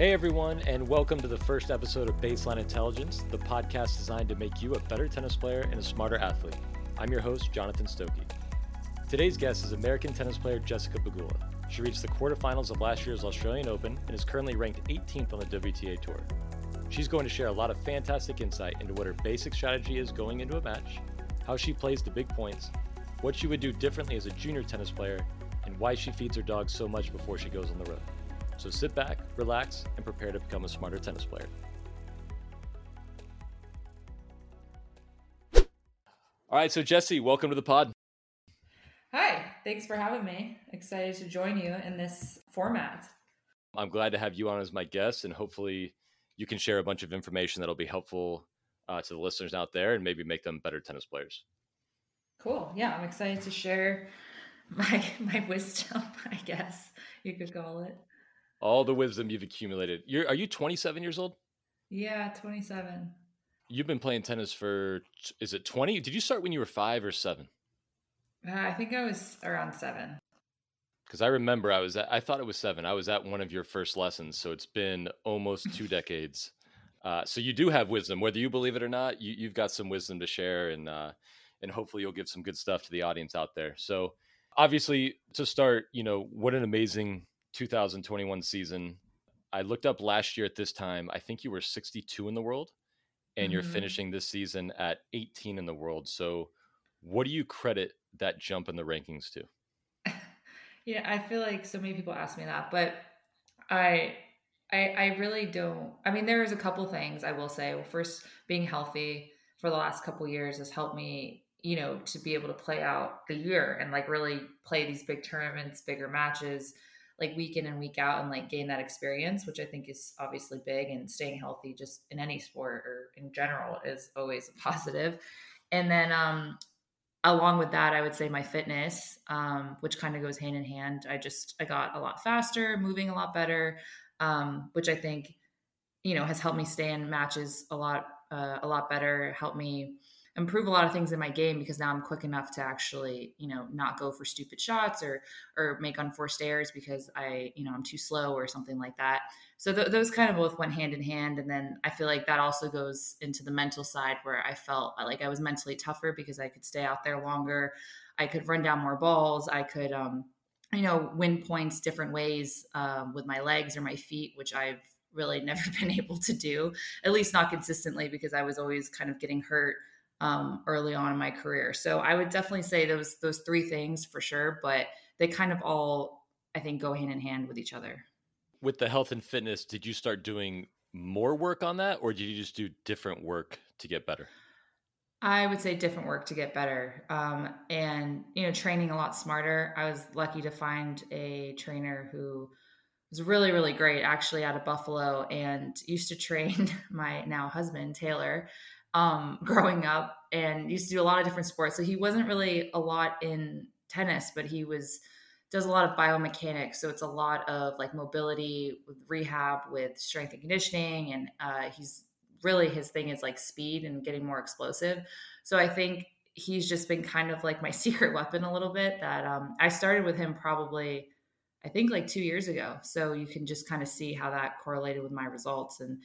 Hey everyone, and welcome to the first episode of Baseline Intelligence, the podcast designed to make you a better tennis player and a smarter athlete. I'm your host, Jonathan Stokey. Today's guest is American tennis player Jessica Pegula. She reached the quarterfinals of last year's Australian Open and is currently ranked 18th on the WTA Tour. She's going to share a lot of fantastic insight into what her basic strategy is going into a match, how she plays the big points, what she would do differently as a junior tennis player, and why she feeds her dog so much before she goes on the road. So sit back, relax, and prepare to become a smarter tennis player. All right, so Jesse, welcome to the pod. Hi, thanks for having me. Excited to join you in this format. I'm glad to have you on as my guest, and hopefully, you can share a bunch of information that'll be helpful uh, to the listeners out there and maybe make them better tennis players. Cool. Yeah, I'm excited to share my my wisdom, I guess you could call it all the wisdom you've accumulated. You're are you 27 years old? Yeah, 27. You've been playing tennis for is it 20? Did you start when you were 5 or 7? Uh, I think I was around 7. Cuz I remember I was at, I thought it was 7. I was at one of your first lessons, so it's been almost 2 decades. Uh, so you do have wisdom whether you believe it or not. You you've got some wisdom to share and uh, and hopefully you'll give some good stuff to the audience out there. So obviously to start, you know, what an amazing 2021 season. I looked up last year at this time. I think you were 62 in the world, and mm-hmm. you're finishing this season at 18 in the world. So, what do you credit that jump in the rankings to? yeah, I feel like so many people ask me that, but I, I, I really don't. I mean, there's a couple things I will say. Well, first, being healthy for the last couple years has helped me you know to be able to play out the year and like really play these big tournaments bigger matches like week in and week out and like gain that experience, which I think is obviously big and staying healthy just in any sport or in general is always a positive. And then um along with that, I would say my fitness, um, which kind of goes hand in hand. I just I got a lot faster, moving a lot better, um, which I think you know has helped me stay in matches a lot uh, a lot better, helped me improve a lot of things in my game because now I'm quick enough to actually, you know, not go for stupid shots or or make unforced errors because I, you know, I'm too slow or something like that. So th- those kind of both went hand in hand, and then I feel like that also goes into the mental side where I felt like I was mentally tougher because I could stay out there longer, I could run down more balls, I could, um, you know, win points different ways um, with my legs or my feet, which I've really never been able to do, at least not consistently because I was always kind of getting hurt um, early on in my career. So I would definitely say those those three things for sure, but they kind of all I think go hand in hand with each other. With the health and fitness, did you start doing more work on that, or did you just do different work to get better? I would say different work to get better, um, and you know, training a lot smarter. I was lucky to find a trainer who was really really great actually out of buffalo and used to train my now husband taylor um, growing up and used to do a lot of different sports. So he wasn't really a lot in tennis, but he was does a lot of biomechanics. So it's a lot of like mobility with rehab, with strength and conditioning, and uh, he's really his thing is like speed and getting more explosive. So I think he's just been kind of like my secret weapon a little bit. That um, I started with him probably. I think like two years ago. So you can just kind of see how that correlated with my results. And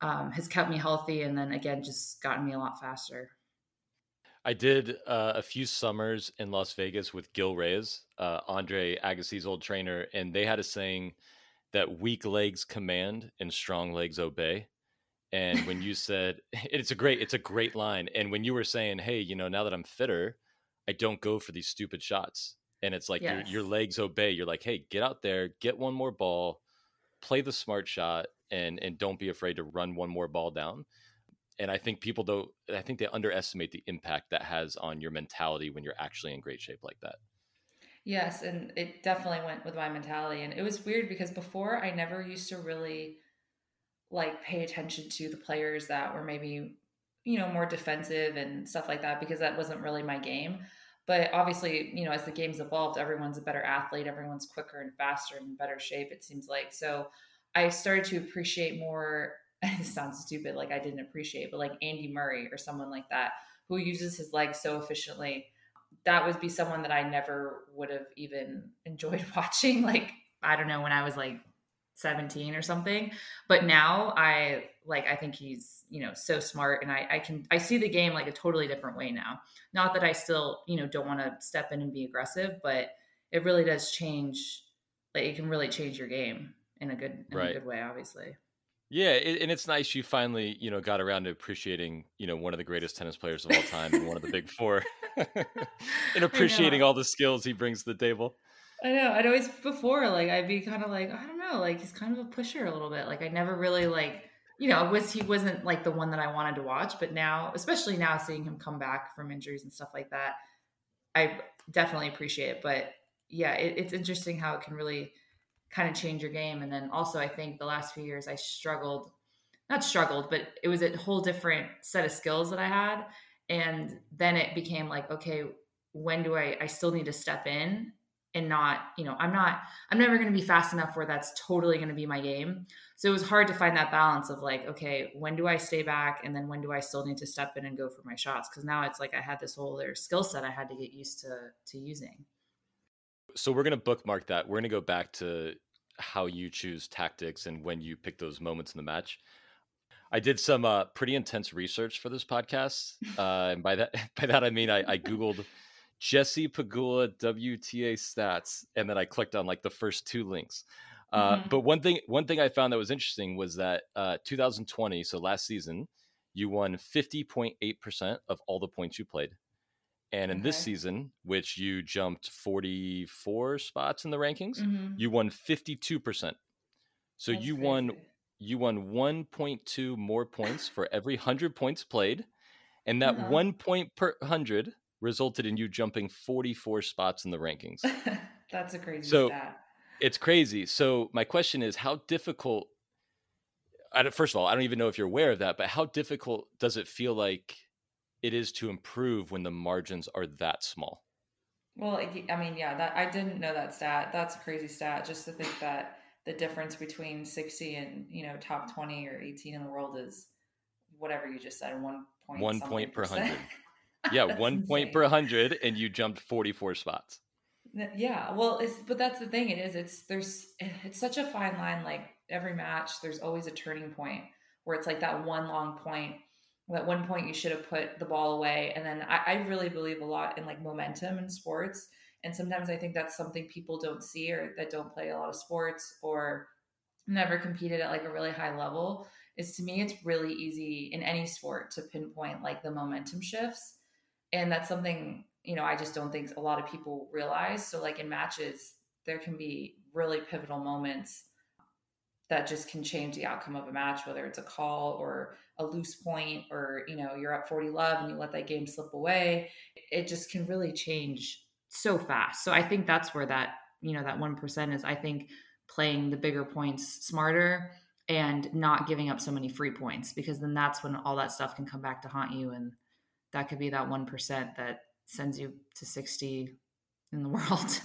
um, has kept me healthy and then again just gotten me a lot faster. I did uh, a few summers in las vegas with gil reyes uh, andre agassi's old trainer and they had a saying that weak legs command and strong legs obey. And when you said it's a great it's a great line. And when you were saying hey you know now that i'm fitter i don't go for these stupid shots. And it's like yes. your, your legs obey. You're like hey get out there get one more ball play the smart shot and and don't be afraid to run one more ball down. And I think people don't I think they underestimate the impact that has on your mentality when you're actually in great shape like that. Yes, and it definitely went with my mentality and it was weird because before I never used to really like pay attention to the players that were maybe you know more defensive and stuff like that because that wasn't really my game but obviously you know as the game's evolved everyone's a better athlete everyone's quicker and faster and better shape it seems like so I started to appreciate more. It sounds stupid, like I didn't appreciate, but like Andy Murray or someone like that who uses his legs so efficiently. That would be someone that I never would have even enjoyed watching. Like I don't know when I was like 17 or something. But now I like I think he's, you know, so smart and I, I can I see the game like a totally different way now. Not that I still, you know, don't want to step in and be aggressive, but it really does change like it can really change your game in a good in right. a good way, obviously. Yeah, it, and it's nice you finally, you know, got around to appreciating, you know, one of the greatest tennis players of all time and one of the big four, and appreciating all the skills he brings to the table. I know. I'd always before like I'd be kind of like I don't know, like he's kind of a pusher a little bit. Like I never really like you know was he wasn't like the one that I wanted to watch, but now especially now seeing him come back from injuries and stuff like that, I definitely appreciate it. But yeah, it, it's interesting how it can really kind of change your game. And then also I think the last few years I struggled, not struggled, but it was a whole different set of skills that I had. And then it became like, okay, when do I I still need to step in and not, you know, I'm not, I'm never going to be fast enough where that's totally going to be my game. So it was hard to find that balance of like, okay, when do I stay back? And then when do I still need to step in and go for my shots? Cause now it's like I had this whole other skill set I had to get used to, to using. So we're going to bookmark that. We're going to go back to how you choose tactics and when you pick those moments in the match. I did some uh, pretty intense research for this podcast, uh, and by that by that I mean I, I googled Jesse Pegula WTA stats, and then I clicked on like the first two links. Uh, mm-hmm. But one thing, one thing I found that was interesting was that uh, 2020, so last season, you won 50.8 percent of all the points you played, and in okay. this season, which you jumped 44 spots in the rankings, mm-hmm. you won 52 percent. So That's you crazy. won you won 1.2 more points for every 100 points played and that uh-huh. one point per 100 resulted in you jumping 44 spots in the rankings. That's a crazy so, stat. It's crazy. So my question is how difficult I first of all, I don't even know if you're aware of that, but how difficult does it feel like it is to improve when the margins are that small? Well, I mean, yeah, that I didn't know that stat. That's a crazy stat just to think that the difference between 60 and, you know, top 20 or 18 in the world is whatever you just said, one point 1 point per 100. yeah, one insane. point per hundred, and you jumped forty four spots. Yeah, well, it's but that's the thing. It is. It's there's it's such a fine line. Like every match, there's always a turning point where it's like that one long point. That one point you should have put the ball away, and then I, I really believe a lot in like momentum in sports. And sometimes I think that's something people don't see or that don't play a lot of sports or never competed at like a really high level. Is to me, it's really easy in any sport to pinpoint like the momentum shifts and that's something you know i just don't think a lot of people realize so like in matches there can be really pivotal moments that just can change the outcome of a match whether it's a call or a loose point or you know you're up 40 love and you let that game slip away it just can really change so fast so i think that's where that you know that 1% is i think playing the bigger points smarter and not giving up so many free points because then that's when all that stuff can come back to haunt you and that could be that 1% that sends you to 60 in the world.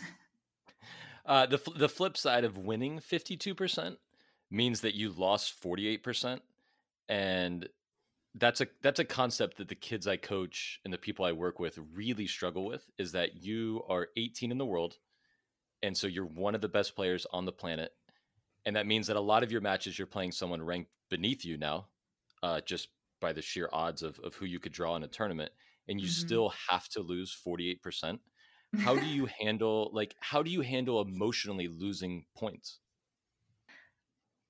uh, the, the flip side of winning 52% means that you lost 48%. And that's a that's a concept that the kids I coach and the people I work with really struggle with is that you are 18 in the world and so you're one of the best players on the planet and that means that a lot of your matches you're playing someone ranked beneath you now uh, just by the sheer odds of, of who you could draw in a tournament and you mm-hmm. still have to lose 48% how do you handle like how do you handle emotionally losing points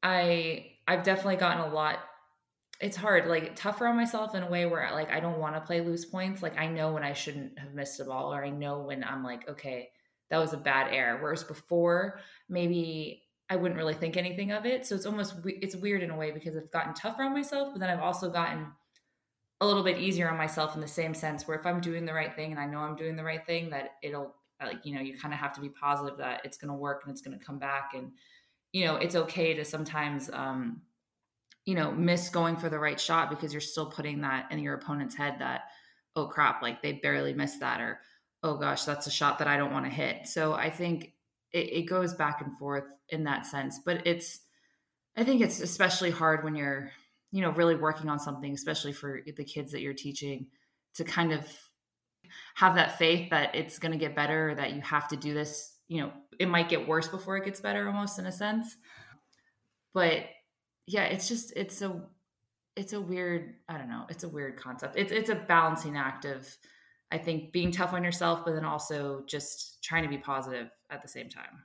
i i've definitely gotten a lot it's hard like tougher on myself in a way where like i don't want to play loose points like i know when i shouldn't have missed a ball or i know when i'm like okay that was a bad error whereas before maybe I wouldn't really think anything of it. So it's almost it's weird in a way because I've gotten tougher on myself, but then I've also gotten a little bit easier on myself in the same sense where if I'm doing the right thing and I know I'm doing the right thing, that it'll like you know you kind of have to be positive that it's going to work and it's going to come back and you know it's okay to sometimes um you know miss going for the right shot because you're still putting that in your opponent's head that oh crap like they barely missed that or oh gosh that's a shot that I don't want to hit. So I think it, it goes back and forth in that sense. But it's, I think it's especially hard when you're, you know, really working on something, especially for the kids that you're teaching, to kind of have that faith that it's going to get better, or that you have to do this. You know, it might get worse before it gets better, almost in a sense. but yeah, it's just it's a it's a weird I don't know it's a weird concept. It's it's a balancing act of I think being tough on yourself, but then also just trying to be positive at the same time.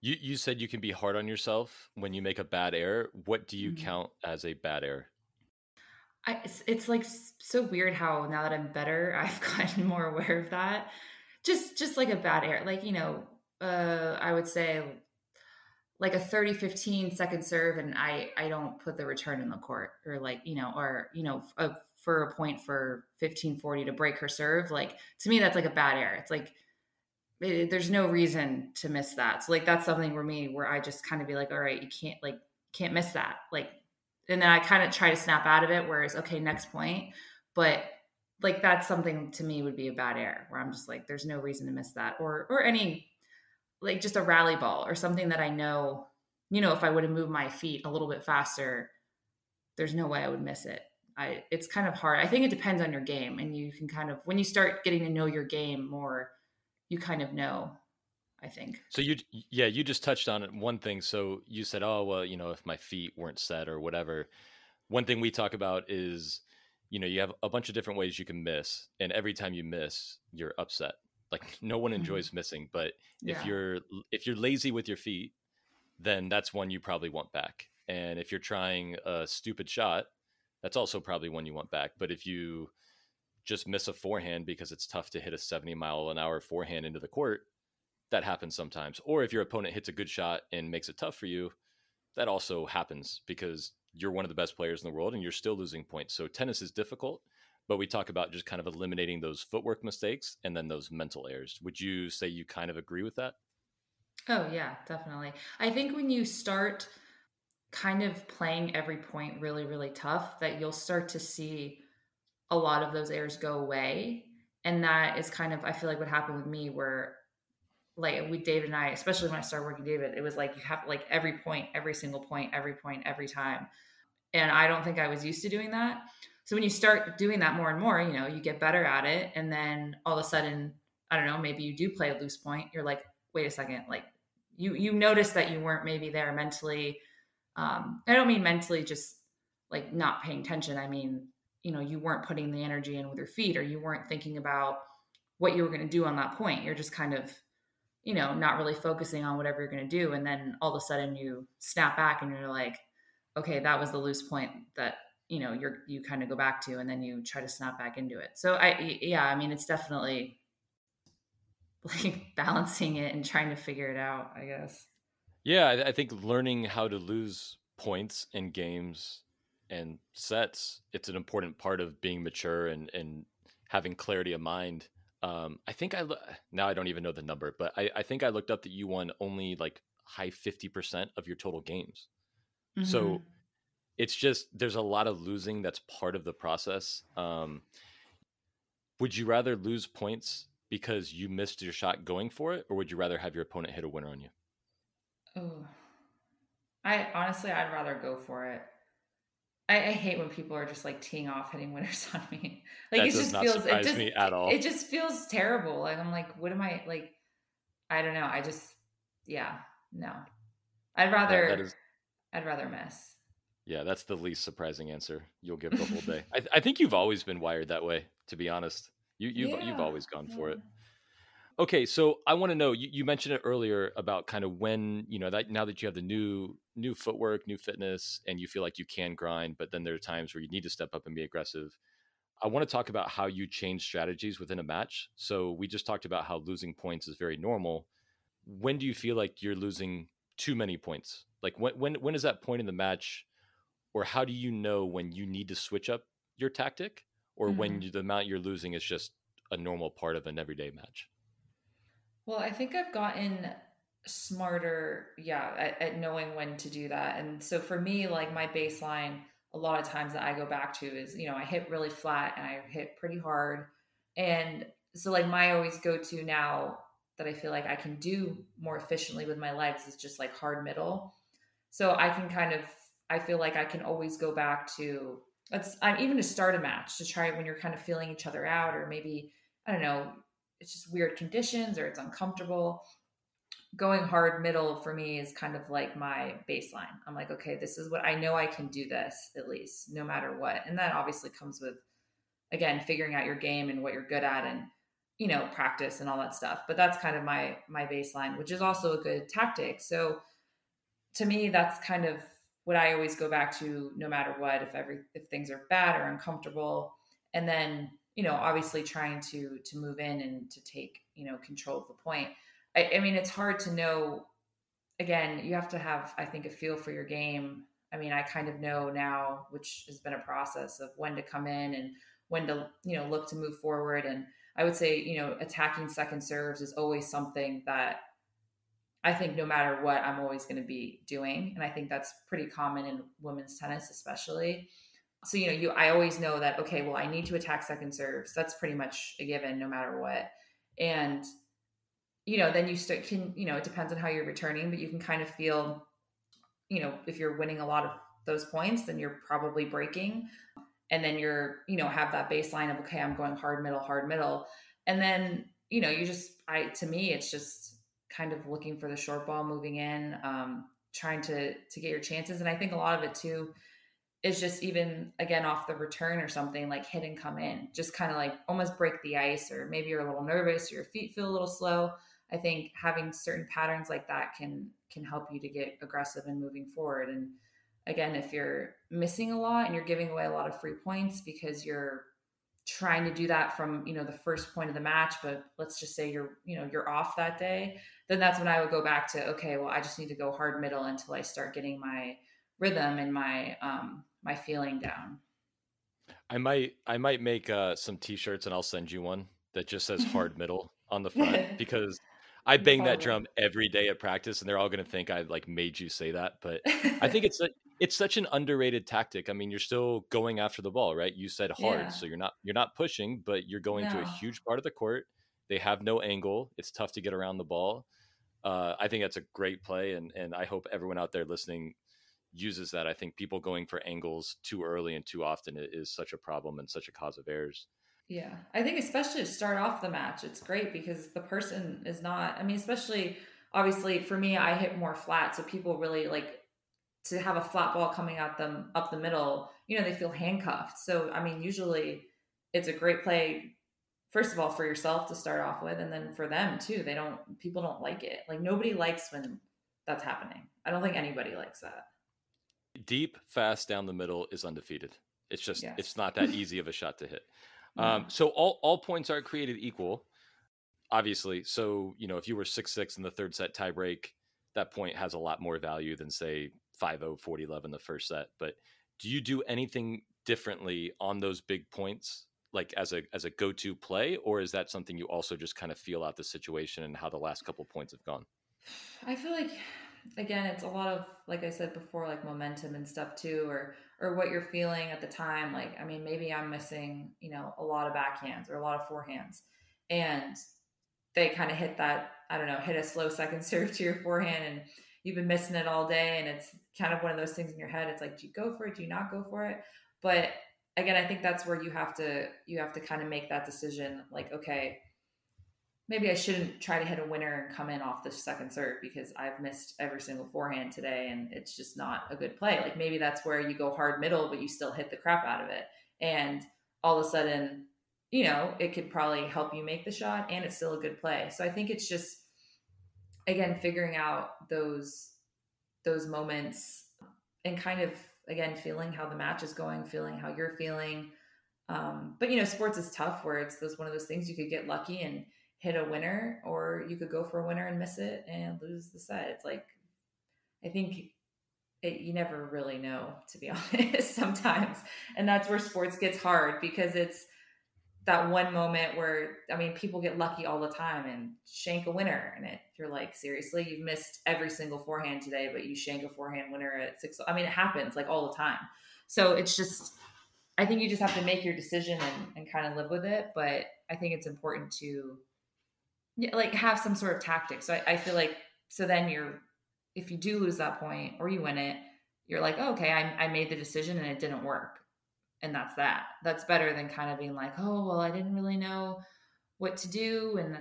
You you said you can be hard on yourself when you make a bad error. What do you mm-hmm. count as a bad error? I, it's, it's like so weird how now that I'm better, I've gotten more aware of that. Just just like a bad error, like you know, uh, I would say like a 30 15 second serve and i i don't put the return in the court or like you know or you know a, for a point for 15 40 to break her serve like to me that's like a bad error it's like it, there's no reason to miss that. So like that's something for me where i just kind of be like all right you can't like can't miss that. Like and then i kind of try to snap out of it whereas okay next point. But like that's something to me would be a bad error where i'm just like there's no reason to miss that or or any like just a rally ball or something that I know, you know, if I would have moved my feet a little bit faster, there's no way I would miss it. I it's kind of hard. I think it depends on your game and you can kind of when you start getting to know your game more, you kind of know, I think. So you yeah, you just touched on it one thing. So you said, "Oh, well, you know, if my feet weren't set or whatever." One thing we talk about is you know, you have a bunch of different ways you can miss and every time you miss, you're upset like no one mm-hmm. enjoys missing but yeah. if you're if you're lazy with your feet then that's one you probably want back and if you're trying a stupid shot that's also probably one you want back but if you just miss a forehand because it's tough to hit a 70 mile an hour forehand into the court that happens sometimes or if your opponent hits a good shot and makes it tough for you that also happens because you're one of the best players in the world and you're still losing points so tennis is difficult but we talk about just kind of eliminating those footwork mistakes and then those mental errors. Would you say you kind of agree with that? Oh, yeah, definitely. I think when you start kind of playing every point really, really tough, that you'll start to see a lot of those errors go away. And that is kind of, I feel like what happened with me, where like with David and I, especially when I started working David, it was like you have like every point, every single point, every point, every time. And I don't think I was used to doing that. So when you start doing that more and more, you know, you get better at it. And then all of a sudden, I don't know, maybe you do play a loose point. You're like, wait a second, like you you notice that you weren't maybe there mentally. Um, I don't mean mentally just like not paying attention. I mean, you know, you weren't putting the energy in with your feet or you weren't thinking about what you were going to do on that point. You're just kind of, you know, not really focusing on whatever you're going to do. And then all of a sudden you snap back and you're like, okay, that was the loose point that you know you're you kind of go back to and then you try to snap back into it. So i yeah i mean it's definitely like balancing it and trying to figure it out i guess. Yeah i think learning how to lose points in games and sets it's an important part of being mature and and having clarity of mind. Um i think i now i don't even know the number but i i think i looked up that you won only like high 50% of your total games mm-hmm. so it's just there's a lot of losing that's part of the process. Um, would you rather lose points because you missed your shot going for it, or would you rather have your opponent hit a winner on you? Oh, I honestly, I'd rather go for it. I, I, hate when people are just like teeing off, hitting winners on me. Like that it just feels it just at all. It just feels terrible. Like I'm like, what am I like? I don't know. I just yeah, no. I'd rather that, that is... I'd rather miss. Yeah, that's the least surprising answer you'll give the whole day. I, I, think you've always been wired that way, to be honest. You you've yeah, you've always gone yeah. for it. Okay, so I want to know. You, you mentioned it earlier about kind of when you know that now that you have the new new footwork, new fitness, and you feel like you can grind, but then there are times where you need to step up and be aggressive. I want to talk about how you change strategies within a match. So we just talked about how losing points is very normal. When do you feel like you're losing too many points? Like when when when is that point in the match or how do you know when you need to switch up your tactic or mm-hmm. when you, the amount you're losing is just a normal part of an everyday match well i think i've gotten smarter yeah at, at, knowing when to do that and so for me like my baseline a lot of times that i go back to is you know i hit really flat and i hit pretty hard and so like my always go to now that i feel like i can do more efficiently with my legs is just like hard middle so i can kind of I feel like I can always go back to let's I'm even to start a match to try when you're kind of feeling each other out or maybe I don't know it's just weird conditions or it's uncomfortable. going hard middle for me is kind of like my baseline. I'm like, okay, this is what I know I can do this at least, no matter what. And that obviously comes with, again, figuring out your game and what you're good at and, you know, practice and all that stuff. But that's kind of my my baseline, which is also a good tactic. So to me, that's kind of what I always go back to no matter what, if every if things are bad or uncomfortable. And then, you know, obviously trying to to move in and to take, you know, control of the point I, I mean, it's hard to know. Again, you have to have, I think, a feel for your game. I mean, I kind of know now, which has been a process of when to come in and when to, you know, look to move forward. And I would say, you know, attacking second serves is always something that I think no matter what, I'm always going to be doing. And I think that's pretty common in women's tennis, especially. So, you know, you I always know that, okay, well, I need to attack second serves. That's pretty much a given no matter what. And you know, then you can, you know, it depends on how you're returning, but you can kind of feel, you know, if you're winning a lot of those points, then you're probably breaking. And then you're, you know, have that baseline of, okay, I'm going hard middle, hard middle. And then, you know, you just, I, to me, it's just kind of looking for the short ball moving in, um, trying to, to get your chances. And I think a lot of it too, is just even again off the return or something like hit and come in, just kind of like almost break the ice, or maybe you're a little nervous, or your feet feel a little slow. I think having certain patterns like that can can help you to get aggressive and moving forward. And again, if you're missing a lot and you're giving away a lot of free points because you're trying to do that from you know the first point of the match but let's just say you're you know you're off that day then that's when i would go back to okay well i just need to go hard middle until i start getting my rhythm and my um my feeling down i might i might make uh some t-shirts and i'll send you one that just says hard middle on the front because I bang that drum every day at practice, and they're all going to think I like made you say that. But I think it's it's such an underrated tactic. I mean, you're still going after the ball, right? You said hard, yeah. so you're not you're not pushing, but you're going no. to a huge part of the court. They have no angle. It's tough to get around the ball. Uh, I think that's a great play, and and I hope everyone out there listening uses that. I think people going for angles too early and too often is such a problem and such a cause of errors. Yeah. I think especially to start off the match, it's great because the person is not, I mean, especially obviously for me, I hit more flat. So people really like to have a flat ball coming at them up the middle, you know, they feel handcuffed. So, I mean, usually it's a great play, first of all, for yourself to start off with. And then for them too, they don't, people don't like it. Like nobody likes when that's happening. I don't think anybody likes that. Deep, fast down the middle is undefeated. It's just, yes. it's not that easy of a shot to hit. Um, so all all points are created equal, obviously. So you know if you were six six in the third set tiebreak, that point has a lot more value than say 5-0, 40-11 the first set. But do you do anything differently on those big points, like as a as a go to play, or is that something you also just kind of feel out the situation and how the last couple points have gone? I feel like again it's a lot of like i said before like momentum and stuff too or or what you're feeling at the time like i mean maybe i'm missing you know a lot of backhands or a lot of forehands and they kind of hit that i don't know hit a slow second serve to your forehand and you've been missing it all day and it's kind of one of those things in your head it's like do you go for it do you not go for it but again i think that's where you have to you have to kind of make that decision like okay maybe I shouldn't try to hit a winner and come in off the second serve because I've missed every single forehand today and it's just not a good play. Like maybe that's where you go hard middle, but you still hit the crap out of it. And all of a sudden, you know, it could probably help you make the shot and it's still a good play. So I think it's just again figuring out those those moments and kind of again feeling how the match is going, feeling how you're feeling. Um, but you know, sports is tough where it's those one of those things you could get lucky and hit a winner or you could go for a winner and miss it and lose the set. It's like, I think it, you never really know, to be honest, sometimes. And that's where sports gets hard because it's that one moment where, I mean, people get lucky all the time and shank a winner. And it, you're like, seriously, you've missed every single forehand today, but you shank a forehand winner at six. I mean, it happens like all the time. So it's just, I think you just have to make your decision and, and kind of live with it. But I think it's important to yeah, like have some sort of tactic. So I, I feel like so then you're if you do lose that point or you win it, you're like, oh, okay, I, I made the decision and it didn't work. And that's that. That's better than kind of being like, oh, well, I didn't really know what to do. And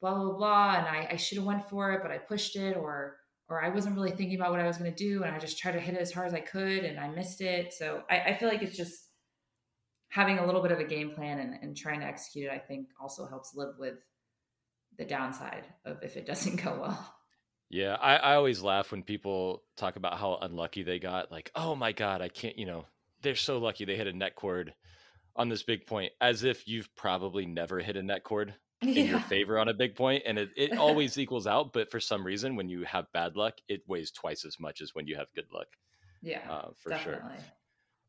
blah blah blah, and I, I should have went for it, but I pushed it, or or I wasn't really thinking about what I was going to do, and I just tried to hit it as hard as I could, and I missed it. So I, I feel like it's just having a little bit of a game plan and, and trying to execute it. I think also helps live with the downside of if it doesn't go well. Yeah, I, I always laugh when people talk about how unlucky they got. Like, oh my god, I can't. You know, they're so lucky they hit a net cord on this big point, as if you've probably never hit a net cord in yeah. your favor on a big point, and it, it always equals out. But for some reason, when you have bad luck, it weighs twice as much as when you have good luck. Yeah, uh, for definitely. sure.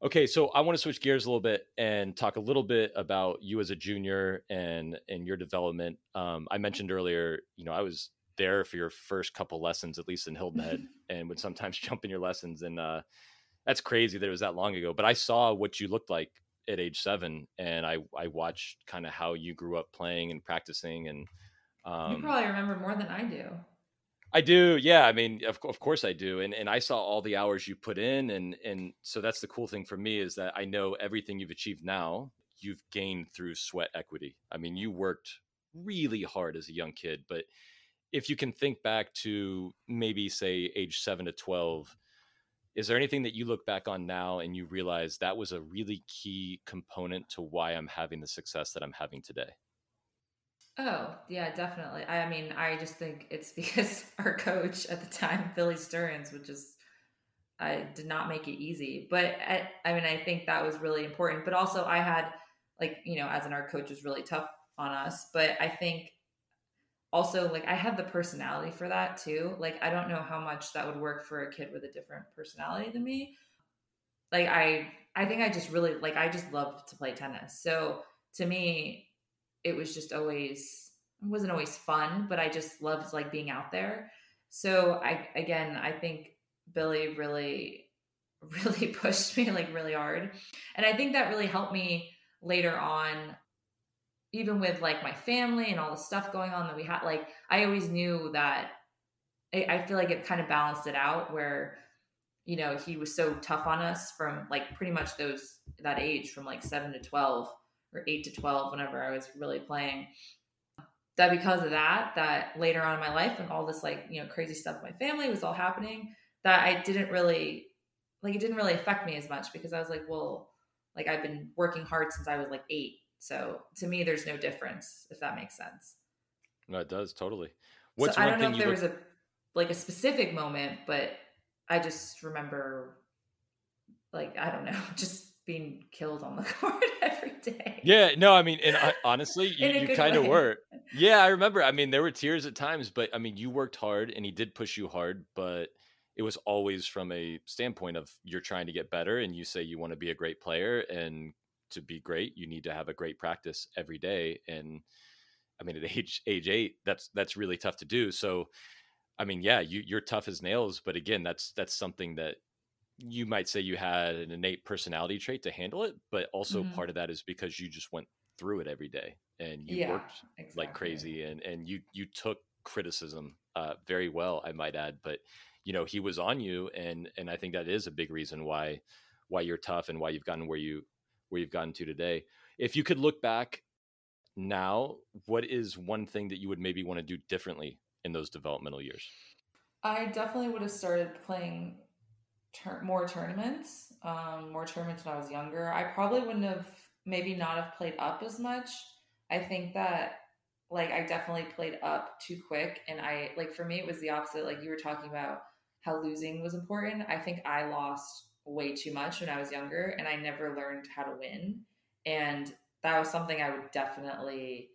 Okay, so I want to switch gears a little bit and talk a little bit about you as a junior and and your development. Um, I mentioned earlier, you know, I was there for your first couple lessons, at least in Hilton Head, and would sometimes jump in your lessons, and uh, that's crazy that it was that long ago. But I saw what you looked like at age seven, and I I watched kind of how you grew up playing and practicing, and um, you probably remember more than I do. I do, yeah. I mean, of, of course I do, and and I saw all the hours you put in, and and so that's the cool thing for me is that I know everything you've achieved now, you've gained through sweat equity. I mean, you worked really hard as a young kid, but if you can think back to maybe say age seven to twelve, is there anything that you look back on now and you realize that was a really key component to why I'm having the success that I'm having today? Oh, yeah, definitely. I mean, I just think it's because our coach at the time, Billy Stearns, would just I did not make it easy. But I, I mean, I think that was really important. But also, I had like you know, as an art coach was really tough on us. But I think also like I had the personality for that too. Like I don't know how much that would work for a kid with a different personality than me. Like I, I think I just really like I just loved to play tennis. So to me, it was just always it wasn't always fun, but I just loved like being out there. So I again, I think Billy really really pushed me like really hard. And I think that really helped me later on even with like my family and all the stuff going on that we had like I always knew that I, I feel like it kind of balanced it out where you know he was so tough on us from like pretty much those that age from like 7 to 12 or 8 to 12 whenever I was really playing. That because of that that later on in my life and all this like you know crazy stuff with my family was all happening that I didn't really like it didn't really affect me as much because I was like well like I've been working hard since I was like 8 so to me there's no difference if that makes sense no it does totally what's so I don't know if there look- was a like a specific moment but I just remember like I don't know just being killed on the court every day. Yeah, no, I mean, and I, honestly, you, you kind of were. Yeah, I remember. I mean, there were tears at times, but I mean, you worked hard, and he did push you hard, but it was always from a standpoint of you're trying to get better, and you say you want to be a great player, and to be great, you need to have a great practice every day. And I mean, at age age eight, that's that's really tough to do. So, I mean, yeah, you you're tough as nails, but again, that's that's something that you might say you had an innate personality trait to handle it, but also mm-hmm. part of that is because you just went through it every day and you yeah, worked exactly. like crazy and and you you took criticism uh, very well, I might add. But you know, he was on you, and and I think that is a big reason why why you're tough and why you've gotten where you where you've gotten to today. If you could look back now, what is one thing that you would maybe want to do differently in those developmental years? I definitely would have started playing more tournaments, um, more tournaments when I was younger. I probably wouldn't have maybe not have played up as much. I think that like I definitely played up too quick and I like for me it was the opposite like you were talking about how losing was important. I think I lost way too much when I was younger and I never learned how to win and that was something I would definitely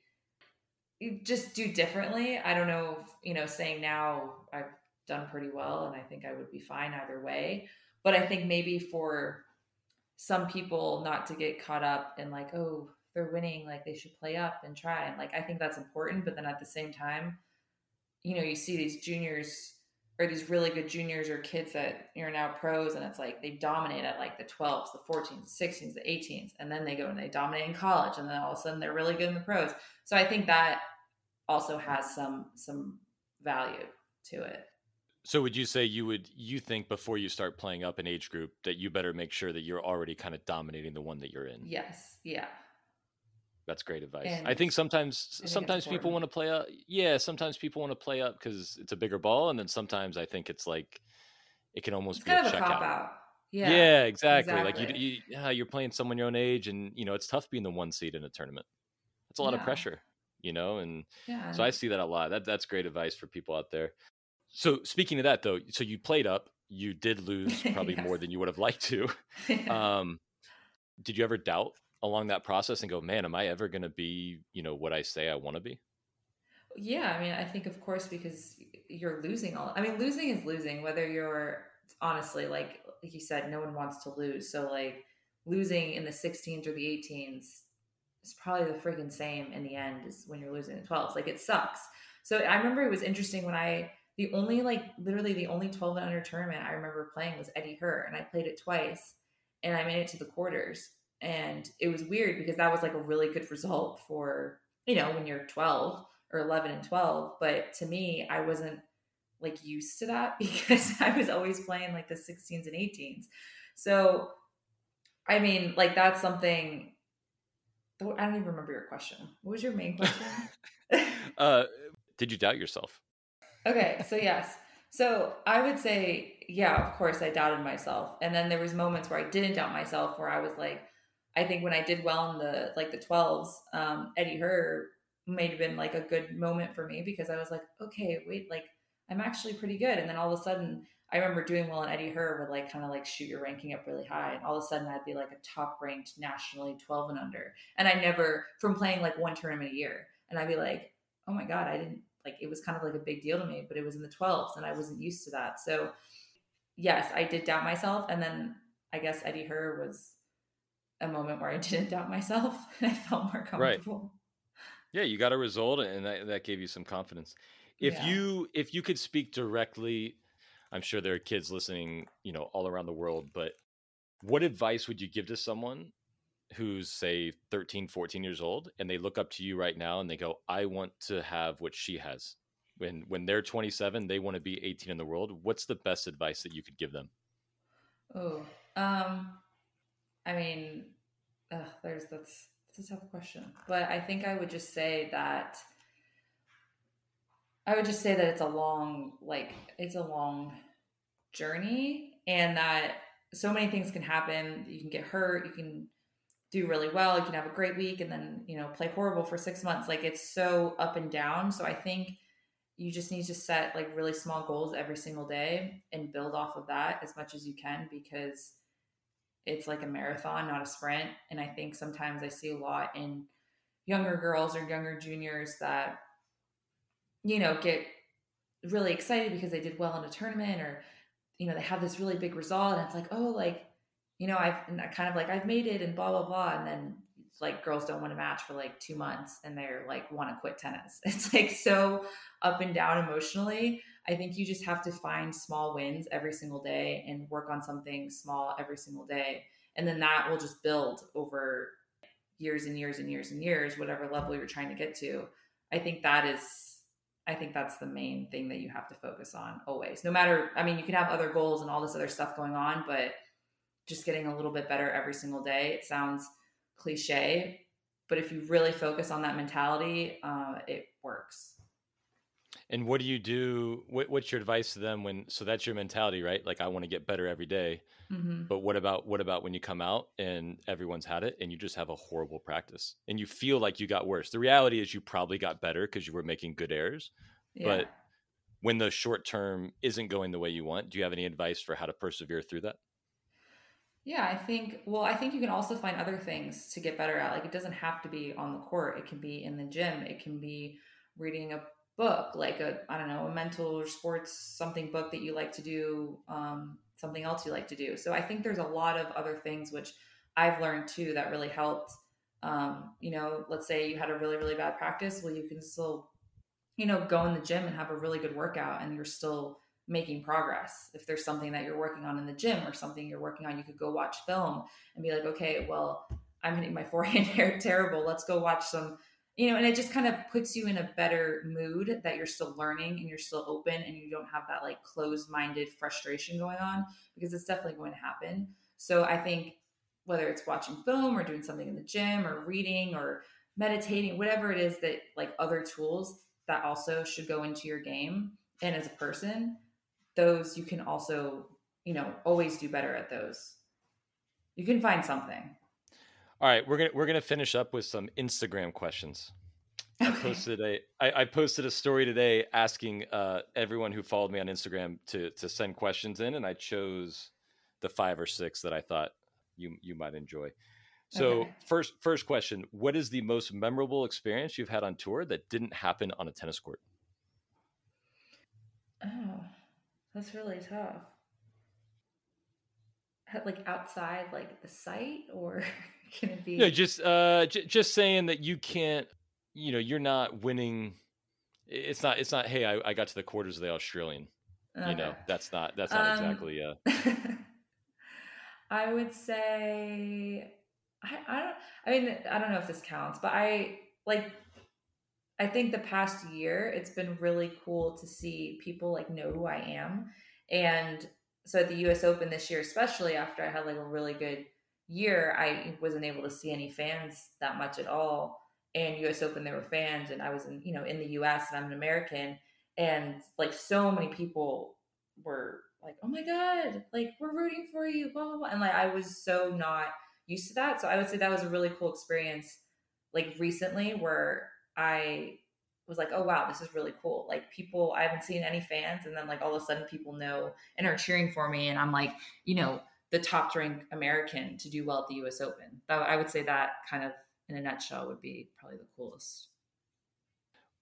just do differently. I don't know, if, you know, saying now I've done pretty well and I think I would be fine either way. But I think maybe for some people not to get caught up in like, oh, they're winning, like they should play up and try. And like I think that's important. But then at the same time, you know, you see these juniors or these really good juniors or kids that you're now pros and it's like they dominate at like the 12s, the 14s, the 16s, the 18s, and then they go and they dominate in college and then all of a sudden they're really good in the pros. So I think that also has some some value to it. So would you say you would you think before you start playing up an age group that you better make sure that you're already kind of dominating the one that you're in? Yes. Yeah. That's great advice. And I think sometimes I think sometimes people want to play up. Yeah, sometimes people want to play up because it's a bigger ball, and then sometimes I think it's like it can almost it's be kind a of a cop out. Yeah, yeah, exactly. exactly. Like you, you, yeah, you're playing someone your own age, and you know it's tough being the one seed in a tournament. It's a lot yeah. of pressure, you know, and yeah. so I see that a lot. That that's great advice for people out there. So speaking of that, though, so you played up, you did lose probably yes. more than you would have liked to. um, did you ever doubt along that process and go, man, am I ever going to be, you know, what I say I want to be? Yeah, I mean, I think of course because you're losing all. I mean, losing is losing. Whether you're honestly like you said, no one wants to lose. So like losing in the 16s or the 18s is probably the freaking same in the end as when you're losing the 12s. Like it sucks. So I remember it was interesting when I the only like literally the only 12 and under tournament I remember playing was Eddie Herr and I played it twice, and I made it to the quarters, and it was weird because that was like a really good result for you know when you're 12 or 11 and 12, but to me I wasn't like used to that because I was always playing like the 16s and 18s. So, I mean, like that's something. I don't even remember your question. What was your main question? uh, did you doubt yourself? Okay, so yes. So I would say, yeah, of course, I doubted myself, and then there was moments where I didn't doubt myself, where I was like, I think when I did well in the like the twelves, um, Eddie Herr may have been like a good moment for me because I was like, okay, wait, like I'm actually pretty good. And then all of a sudden, I remember doing well in Eddie Herr would like kind of like shoot your ranking up really high. And all of a sudden, I'd be like a top ranked nationally 12 and under. And I never, from playing like one tournament a year, and I'd be like, oh my God, I didn't like it was kind of like a big deal to me, but it was in the 12s and I wasn't used to that. So, yes, I did doubt myself. And then I guess Eddie Herr was a moment where I didn't doubt myself and I felt more comfortable. Right. Yeah, you got a result and that, that gave you some confidence if yeah. you if you could speak directly i'm sure there are kids listening you know all around the world but what advice would you give to someone who's say 13 14 years old and they look up to you right now and they go i want to have what she has when when they're 27 they want to be 18 in the world what's the best advice that you could give them oh um i mean uh, there's that's that's a tough question but i think i would just say that I would just say that it's a long, like, it's a long journey and that so many things can happen. You can get hurt, you can do really well, you can have a great week and then, you know, play horrible for six months. Like, it's so up and down. So I think you just need to set like really small goals every single day and build off of that as much as you can because it's like a marathon, not a sprint. And I think sometimes I see a lot in younger girls or younger juniors that you know, get really excited because they did well in a tournament or, you know, they have this really big result and it's like, oh, like, you know, I've kind of like, I've made it and blah, blah, blah. And then like girls don't want to match for like two months and they're like, want to quit tennis. It's like so up and down emotionally. I think you just have to find small wins every single day and work on something small every single day. And then that will just build over years and years and years and years, whatever level you're trying to get to. I think that is I think that's the main thing that you have to focus on always. No matter, I mean, you can have other goals and all this other stuff going on, but just getting a little bit better every single day. It sounds cliche, but if you really focus on that mentality, uh, it works. And what do you do? What, what's your advice to them when? So that's your mentality, right? Like I want to get better every day. Mm-hmm. But what about what about when you come out and everyone's had it and you just have a horrible practice and you feel like you got worse? The reality is you probably got better because you were making good errors. Yeah. But when the short term isn't going the way you want, do you have any advice for how to persevere through that? Yeah, I think, well, I think you can also find other things to get better at. Like, it doesn't have to be on the court, it can be in the gym, it can be reading a book, like a, I don't know, a mental or sports something book that you like to do, um, something else you like to do. So I think there's a lot of other things which I've learned too that really helped. Um, you know, let's say you had a really, really bad practice. Well, you can still, you know, go in the gym and have a really good workout and you're still making progress. If there's something that you're working on in the gym or something you're working on, you could go watch film and be like, okay, well, I'm hitting my forehand terrible. Let's go watch some you know, and it just kind of puts you in a better mood that you're still learning and you're still open and you don't have that like closed minded frustration going on because it's definitely going to happen. So I think whether it's watching film or doing something in the gym or reading or meditating, whatever it is that like other tools that also should go into your game and as a person, those you can also, you know, always do better at those. You can find something. All right, we're gonna we're gonna finish up with some Instagram questions. Okay. I posted a I, I, posted a story today asking uh, everyone who followed me on Instagram to to send questions in, and I chose the five or six that I thought you you might enjoy. So okay. first first question, what is the most memorable experience you've had on tour that didn't happen on a tennis court? Oh, that's really tough. Like outside, like the site, or can it be? No, just uh, j- just saying that you can't. You know, you're not winning. It's not. It's not. Hey, I, I got to the quarters of the Australian. Okay. You know, that's not. That's not um, exactly. Uh... I would say I, I don't I mean I don't know if this counts, but I like I think the past year it's been really cool to see people like know who I am. And so at the US Open this year, especially after I had like a really good year, I wasn't able to see any fans that much at all. And US Open there were fans and I was in, you know, in the US and I'm an American and like so many people were like, "Oh my god, like we're rooting for you." Blah blah blah. And like I was so not used to that. So I would say that was a really cool experience like recently where I was like, oh wow, this is really cool. Like people, I haven't seen any fans, and then like all of a sudden people know and are cheering for me, and I'm like, you know, the top ranked American to do well at the U.S. Open. That, I would say that kind of in a nutshell would be probably the coolest.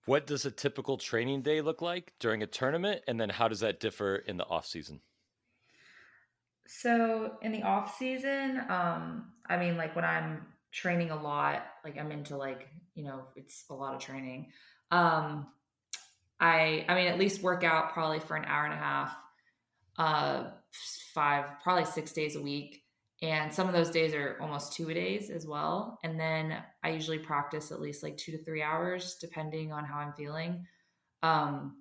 What does a typical training day look like during a tournament, and then how does that differ in the off season? So in the off season, um, I mean, like when I'm training a lot, like I'm into like you know, it's a lot of training. Um, I I mean, at least work out probably for an hour and a half, uh, five probably six days a week, and some of those days are almost two a days as well. And then I usually practice at least like two to three hours, depending on how I'm feeling. Um,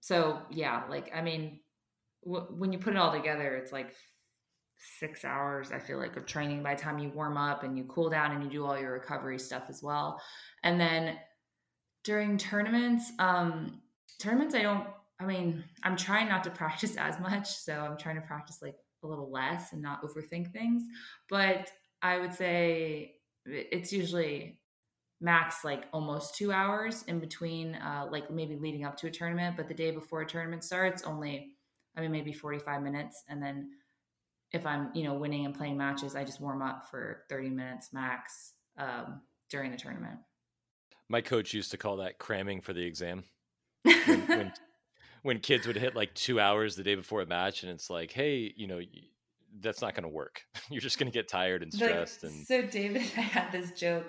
so yeah, like I mean, when you put it all together, it's like six hours, I feel like, of training by the time you warm up and you cool down and you do all your recovery stuff as well. And then during tournaments, um, tournaments, I don't, I mean, I'm trying not to practice as much. So I'm trying to practice like a little less and not overthink things. But I would say it's usually max like almost two hours in between, uh, like maybe leading up to a tournament. But the day before a tournament starts, only I mean, maybe 45 minutes. And then if I'm, you know, winning and playing matches, I just warm up for 30 minutes max um, during the tournament. My coach used to call that cramming for the exam. When, when, when, kids would hit like two hours the day before a match, and it's like, hey, you know, that's not going to work. You're just going to get tired and stressed. Like, and so, David, I had this joke.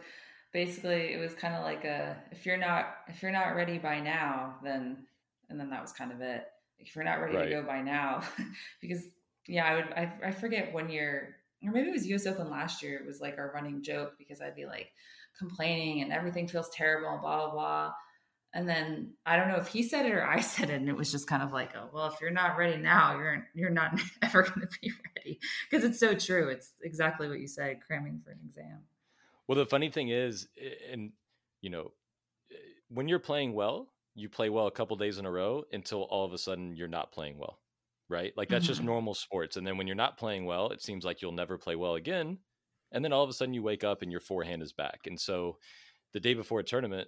Basically, it was kind of like a if you're not if you're not ready by now, then and then that was kind of it if you're not ready right. to go by now because yeah i would I, I forget one year or maybe it was us open last year it was like our running joke because i'd be like complaining and everything feels terrible blah blah blah and then i don't know if he said it or i said it and it was just kind of like oh well if you're not ready now you're you're not ever going to be ready. Because it's so true it's exactly what you said cramming for an exam. Well the funny thing is and you know when you're playing well you play well a couple days in a row until all of a sudden you're not playing well right? Like that's mm-hmm. just normal sports and then when you're not playing well it seems like you'll never play well again and then all of a sudden you wake up and your forehand is back and so the day before a tournament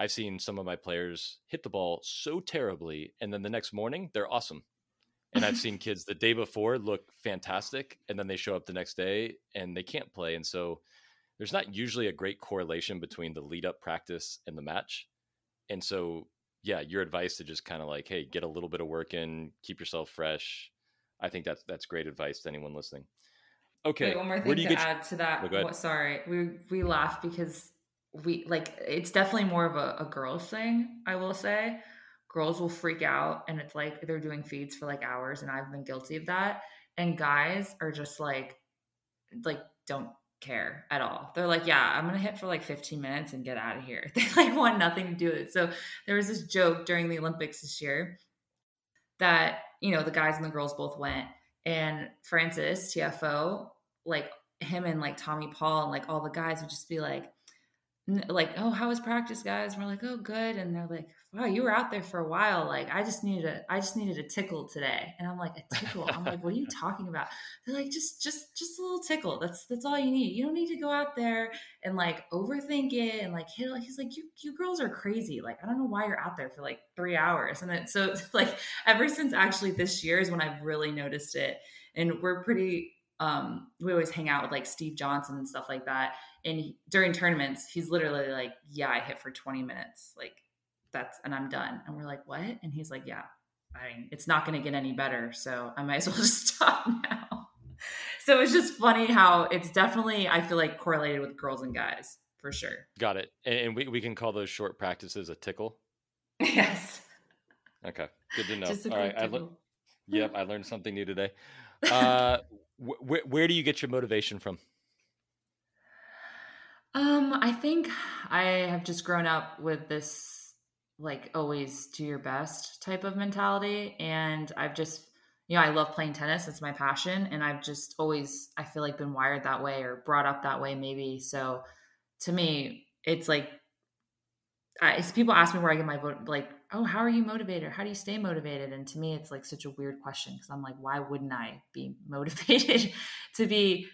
i've seen some of my players hit the ball so terribly and then the next morning they're awesome. And i've seen kids the day before look fantastic and then they show up the next day and they can't play. And so there's not usually a great correlation between the lead up practice and the match. And so yeah your advice to just kind of like hey get a little bit of work in keep yourself fresh i think that's that's great advice to anyone listening. Okay Wait, one more thing to add to that. Oh, sorry we we laugh because we like it's definitely more of a, a girls thing i will say girls will freak out and it's like they're doing feeds for like hours and i've been guilty of that and guys are just like like don't care at all. They're like, yeah, I'm gonna hit for like 15 minutes and get out of here. They like want nothing to do with it. So there was this joke during the Olympics this year that you know the guys and the girls both went, and Frances Tiafoe, like him and like Tommy Paul and like all the guys would just be like, like, oh, how was practice, guys? And we're like, oh, good. And they're like, wow, you were out there for a while. Like, I just needed a, I just needed a tickle today. And I'm like, a tickle. I'm like, what are you talking about? They're like, just, just, just a little tickle. That's, that's all you need. You don't need to go out there and like overthink it and like hit. He's like, you, you girls are crazy. Like, I don't know why you're out there for like three hours. And then so like ever since actually this year is when I've really noticed it. And we're pretty um, we always hang out with like Steve Johnson and stuff like that. And he, during tournaments, he's literally like, "Yeah, I hit for 20 minutes, like that's, and I'm done." And we're like, "What?" And he's like, "Yeah, I mean, it's not going to get any better, so I might as well just stop now." so it's just funny how it's definitely, I feel like, correlated with girls and guys for sure. Got it. And we we can call those short practices a tickle. Yes. Okay, good to know. All right, I le- yep, I learned something new today. Uh, wh- where do you get your motivation from? Um, I think I have just grown up with this like always do your best type of mentality and I've just you know, I love playing tennis, it's my passion and I've just always I feel like been wired that way or brought up that way maybe. So to me, it's like I, people ask me where I get my vote like oh, how are you motivated? How do you stay motivated? And to me, it's like such a weird question because I'm like, why wouldn't I be motivated to be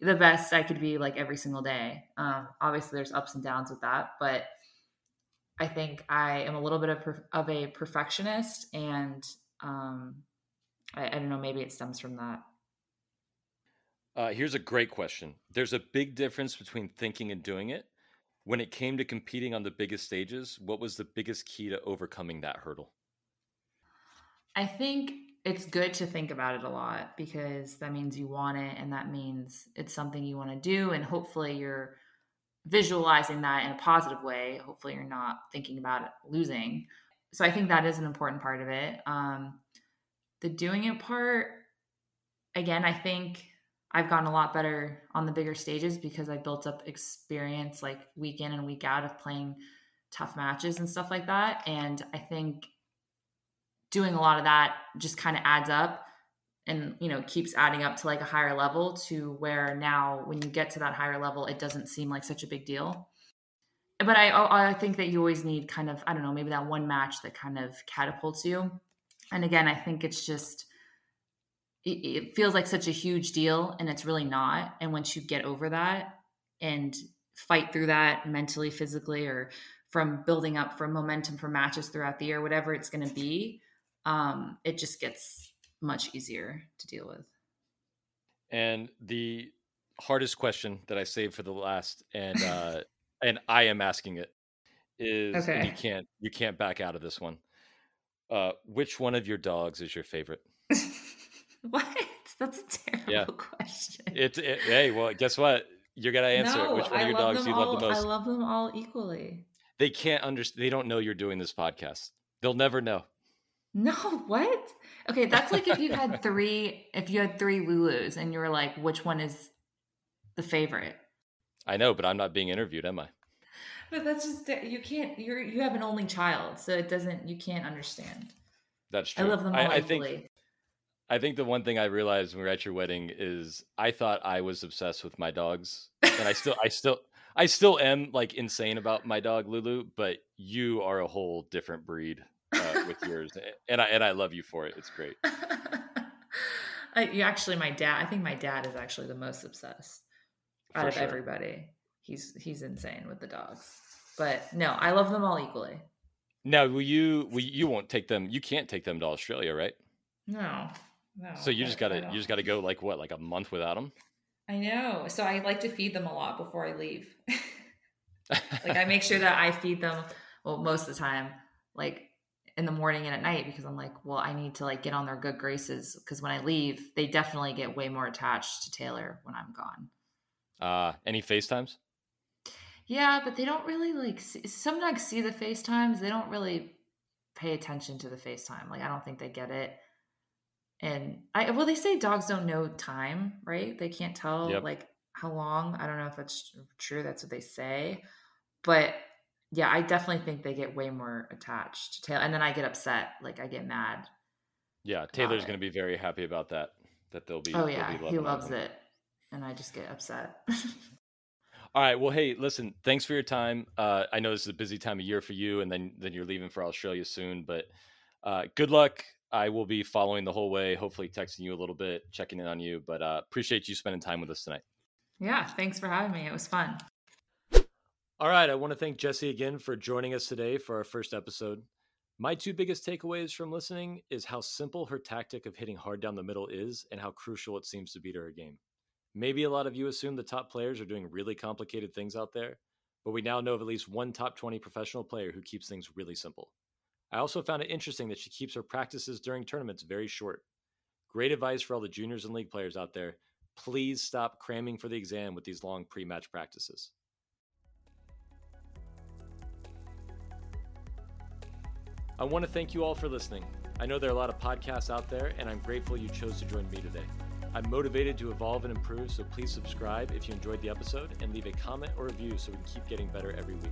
the best I could be like every single day? Um, obviously, there's ups and downs with that, but I think I am a little bit of, of a perfectionist, and um, I, I don't know, maybe it stems from that. Uh, here's a great question. There's a big difference between thinking and doing it when it came to competing on the biggest stages, what was the biggest key to overcoming that hurdle? I think it's good to think about it a lot because that means you want it and that means it's something you want to do and hopefully you're visualizing that in a positive way. Hopefully you're not thinking about losing. So i think that is an important part of it. Um, the doing it part again i think I've gotten a lot better on the bigger stages because I built up experience like week in and week out of playing tough matches and stuff like that. And I think doing a lot of that just kind of adds up and you know keeps adding up to like a higher level to where now when you get to that higher level it doesn't seem like such a big deal but i oh, i think that you always need kind of i don't know maybe that one match that kind of catapults you and again i think it's just it, feels like such a huge deal and it's really not and once you get over that and fight through that mentally physically or from building up from momentum for matches throughout the year whatever it's going to be um, it just gets much easier to deal with and the hardest question that i saved for the last and uh and i am asking it is okay. you can't you can't back out of this one uh which one of your dogs is your favorite What? That's a terrible yeah. question. It's it, hey, well, guess what? You're gonna answer no, it. Which one of your dogs do you all, love the most? I love them all equally. They can't understand. They don't know you're doing this podcast. They'll never know. No, what? Okay, that's like if you had three. If you had three Lulus and you were like, which one is the favorite? I know, but I'm not being interviewed, am I? But that's just you can't. You're you have an only child, so it doesn't. You can't understand. That's true. I love them all I, equally. I think I think the one thing I realized when we were at your wedding is I thought I was obsessed with my dogs, and I still, I still, I still am like insane about my dog Lulu. But you are a whole different breed uh, with yours, and I and I love you for it. It's great. you actually, my dad. I think my dad is actually the most obsessed out for of sure. everybody. He's he's insane with the dogs. But no, I love them all equally. Now, will you? Will you won't take them? You can't take them to Australia, right? No, no, so you just gotta you just gotta go like what like a month without them. I know. So I like to feed them a lot before I leave. like I make sure that I feed them well most of the time, like in the morning and at night because I'm like, well, I need to like get on their good graces because when I leave, they definitely get way more attached to Taylor when I'm gone. Uh, any FaceTimes? Yeah, but they don't really like see, some dogs see the FaceTimes. They don't really pay attention to the FaceTime. Like I don't think they get it and I well they say dogs don't know time, right? They can't tell yep. like how long. I don't know if that's true. That's what they say, but yeah, I definitely think they get way more attached to Taylor, and then I get upset, like I get mad. Yeah, Taylor's going to be very happy about that. That they'll be. Oh yeah, be he loves it, and I just get upset. All right. Well, hey, listen. Thanks for your time. Uh, I know this is a busy time of year for you, and then then you're leaving for Australia soon. But uh, good luck. I will be following the whole way. Hopefully, texting you a little bit, checking in on you. But uh, appreciate you spending time with us tonight. Yeah. Thanks for having me. It was fun. All right. I want to thank Jesse again for joining us today for our first episode. My two biggest takeaways from listening is how simple her tactic of hitting hard down the middle is and how crucial it seems to be to her game. Maybe a lot of you assume the top players are doing really complicated things out there, but we now know of at least one top 20 professional player who keeps things really simple. I also found it interesting that she keeps her practices during tournaments very short. Great advice for all the juniors and league players out there. Please stop cramming for the exam with these long pre match practices. I want to thank you all for listening. I know there are a lot of podcasts out there, and I'm grateful you chose to join me today. I'm motivated to evolve and improve, so please subscribe if you enjoyed the episode and leave a comment or review so we can keep getting better every week.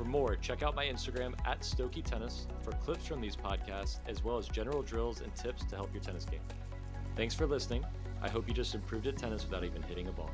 For more, check out my Instagram at Stokey Tennis for clips from these podcasts, as well as general drills and tips to help your tennis game. Thanks for listening. I hope you just improved at tennis without even hitting a ball.